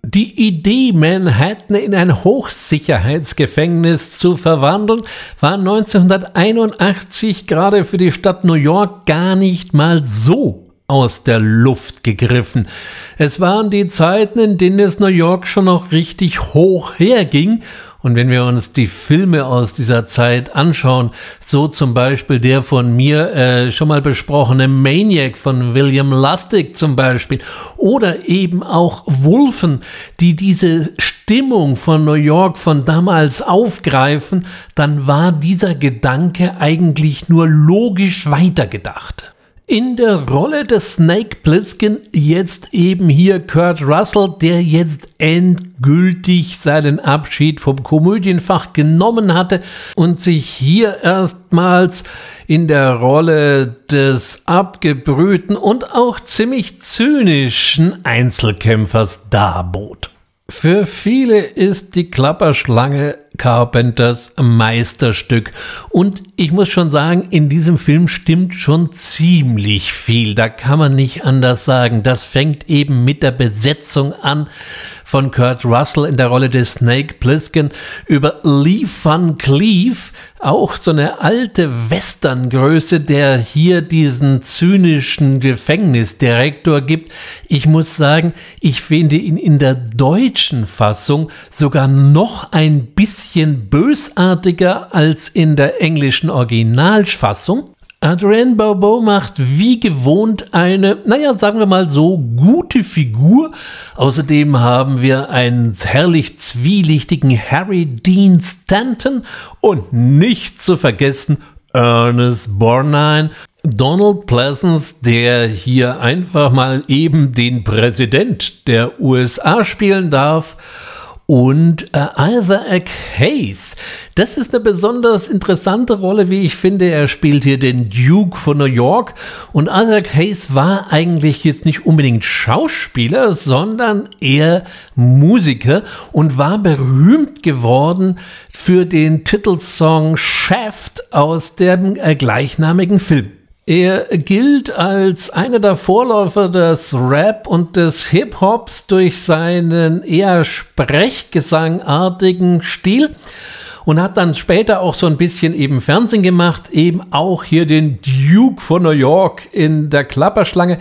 Die Idee, Manhattan in ein Hochsicherheitsgefängnis zu verwandeln, war 1981 gerade für die Stadt New York gar nicht mal so aus der Luft gegriffen. Es waren die Zeiten, in denen es New York schon noch richtig hoch herging. Und wenn wir uns die Filme aus dieser Zeit anschauen, so zum Beispiel der von mir äh, schon mal besprochene Maniac von William Lustig zum Beispiel, oder eben auch Wolfen, die diese Stimmung von New York von damals aufgreifen, dann war dieser Gedanke eigentlich nur logisch weitergedacht. In der Rolle des Snake Plissken jetzt eben hier Kurt Russell, der jetzt endgültig seinen Abschied vom Komödienfach genommen hatte und sich hier erstmals in der Rolle des abgebrühten und auch ziemlich zynischen Einzelkämpfers darbot. Für viele ist die Klapperschlange Carpenters Meisterstück. Und ich muss schon sagen, in diesem Film stimmt schon ziemlich viel. Da kann man nicht anders sagen. Das fängt eben mit der Besetzung an von Kurt Russell in der Rolle des Snake Plissken über Lee Van Cleef, auch so eine alte Westerngröße, der hier diesen zynischen Gefängnisdirektor gibt. Ich muss sagen, ich finde ihn in der deutschen Fassung sogar noch ein bisschen bösartiger als in der englischen Originalfassung. Adrienne Barbeau macht wie gewohnt eine, naja, sagen wir mal so, gute Figur. Außerdem haben wir einen herrlich zwielichtigen Harry Dean Stanton und nicht zu vergessen Ernest Borgnine. Donald Pleasance, der hier einfach mal eben den Präsident der USA spielen darf und äh, Isaac Hayes. Das ist eine besonders interessante Rolle, wie ich finde. Er spielt hier den Duke von New York und Isaac Hayes war eigentlich jetzt nicht unbedingt Schauspieler, sondern eher Musiker und war berühmt geworden für den Titelsong Shaft aus dem äh, gleichnamigen Film. Er gilt als einer der Vorläufer des Rap und des Hip-Hops durch seinen eher sprechgesangartigen Stil und hat dann später auch so ein bisschen eben Fernsehen gemacht, eben auch hier den Duke von New York in der Klapperschlange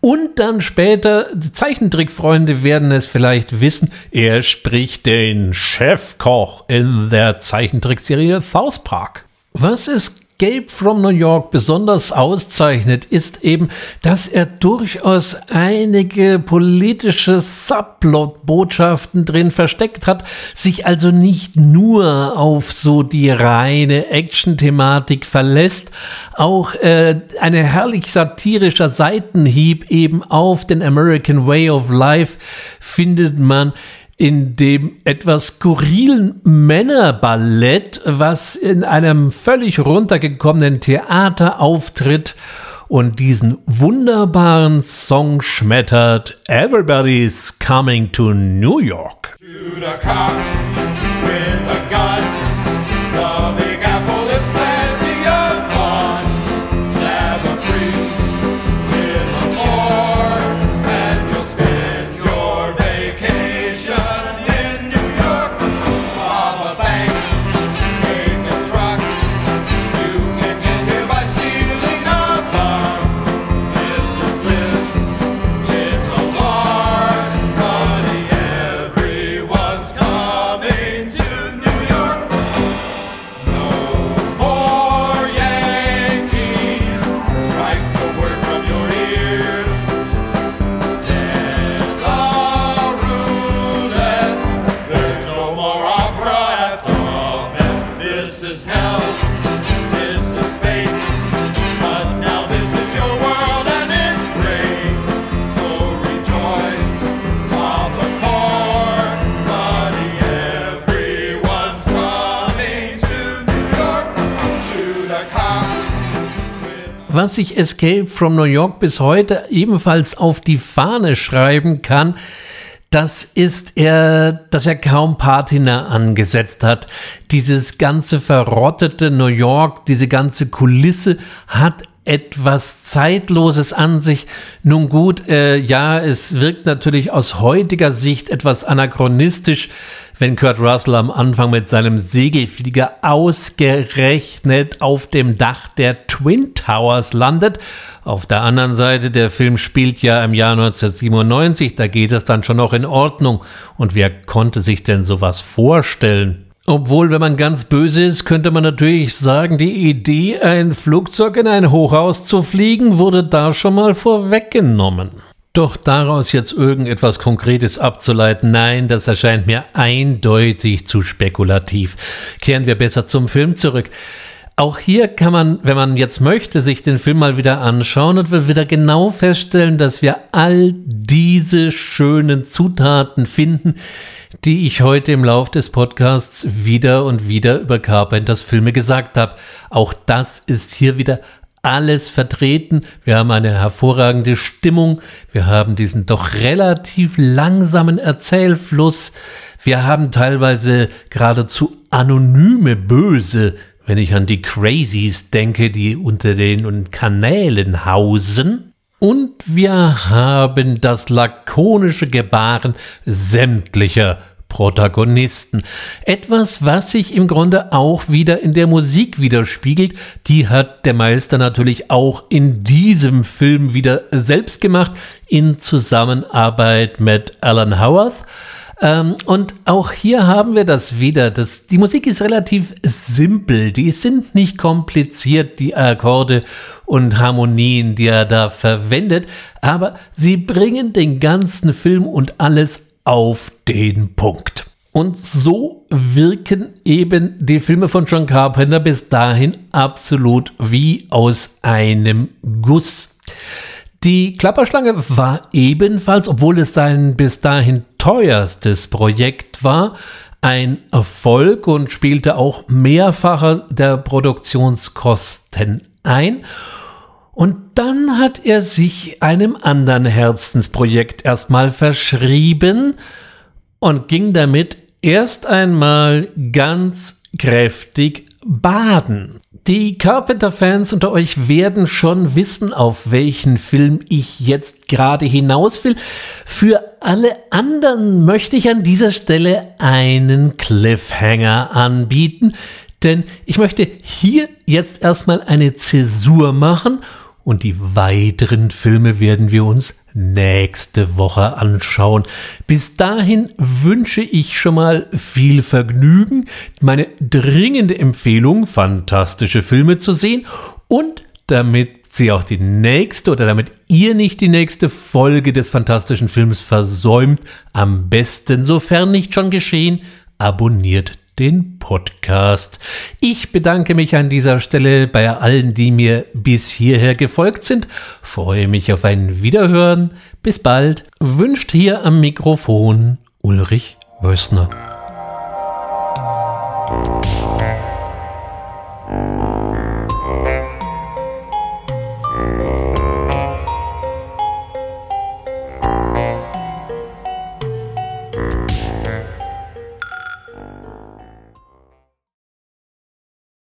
und dann später, die Zeichentrickfreunde werden es vielleicht wissen, er spricht den Chefkoch in der Zeichentrickserie South Park. Was ist Escape from New York besonders auszeichnet, ist eben, dass er durchaus einige politische Subplot-Botschaften drin versteckt hat, sich also nicht nur auf so die reine Action-Thematik verlässt, auch äh, eine herrlich satirischer Seitenhieb eben auf den American Way of Life findet man in dem etwas skurrilen Männerballett, was in einem völlig runtergekommenen Theater auftritt und diesen wunderbaren Song schmettert Everybody's Coming to New York. Was sich Escape from New York bis heute ebenfalls auf die Fahne schreiben kann, das ist er, dass er kaum Patina angesetzt hat. Dieses ganze verrottete New York, diese ganze Kulisse hat etwas Zeitloses an sich. Nun gut, äh, ja, es wirkt natürlich aus heutiger Sicht etwas anachronistisch, wenn Kurt Russell am Anfang mit seinem Segelflieger ausgerechnet auf dem Dach der Twin Towers landet. Auf der anderen Seite, der Film spielt ja im Jahr 1997, da geht es dann schon noch in Ordnung. Und wer konnte sich denn sowas vorstellen? Obwohl, wenn man ganz böse ist, könnte man natürlich sagen, die Idee, ein Flugzeug in ein Hochhaus zu fliegen, wurde da schon mal vorweggenommen. Doch daraus jetzt irgendetwas Konkretes abzuleiten, nein, das erscheint mir eindeutig zu spekulativ. Kehren wir besser zum Film zurück. Auch hier kann man, wenn man jetzt möchte, sich den Film mal wieder anschauen und will wieder genau feststellen, dass wir all diese schönen Zutaten finden, die ich heute im Lauf des Podcasts wieder und wieder über Carpenters Filme gesagt habe. Auch das ist hier wieder alles vertreten. Wir haben eine hervorragende Stimmung. Wir haben diesen doch relativ langsamen Erzählfluss. Wir haben teilweise geradezu anonyme Böse, wenn ich an die Crazies denke, die unter den Kanälen hausen. und wir haben das lakonische Gebaren sämtlicher Protagonisten. Etwas, was sich im Grunde auch wieder in der Musik widerspiegelt. Die hat der Meister natürlich auch in diesem Film wieder selbst gemacht, in Zusammenarbeit mit Alan Howarth. Ähm, und auch hier haben wir das wieder. Das, die Musik ist relativ simpel. Die sind nicht kompliziert, die Akkorde und Harmonien, die er da verwendet. Aber sie bringen den ganzen Film und alles auf den Punkt. Und so wirken eben die Filme von John Carpenter bis dahin absolut wie aus einem Guss. Die Klapperschlange war ebenfalls, obwohl es sein bis dahin teuerstes Projekt war, ein Erfolg und spielte auch mehrfacher der Produktionskosten ein. Und dann hat er sich einem anderen Herzensprojekt erstmal verschrieben und ging damit erst einmal ganz kräftig baden. Die Carpenter-Fans unter euch werden schon wissen, auf welchen Film ich jetzt gerade hinaus will. Für alle anderen möchte ich an dieser Stelle einen Cliffhanger anbieten, denn ich möchte hier jetzt erstmal eine Zäsur machen und die weiteren Filme werden wir uns nächste Woche anschauen. Bis dahin wünsche ich schon mal viel Vergnügen, meine dringende Empfehlung, fantastische Filme zu sehen und damit Sie auch die nächste oder damit ihr nicht die nächste Folge des fantastischen Films versäumt, am besten, sofern nicht schon geschehen, abonniert den Podcast. Ich bedanke mich an dieser Stelle bei allen, die mir bis hierher gefolgt sind, freue mich auf ein Wiederhören. Bis bald, wünscht hier am Mikrofon Ulrich Wössner.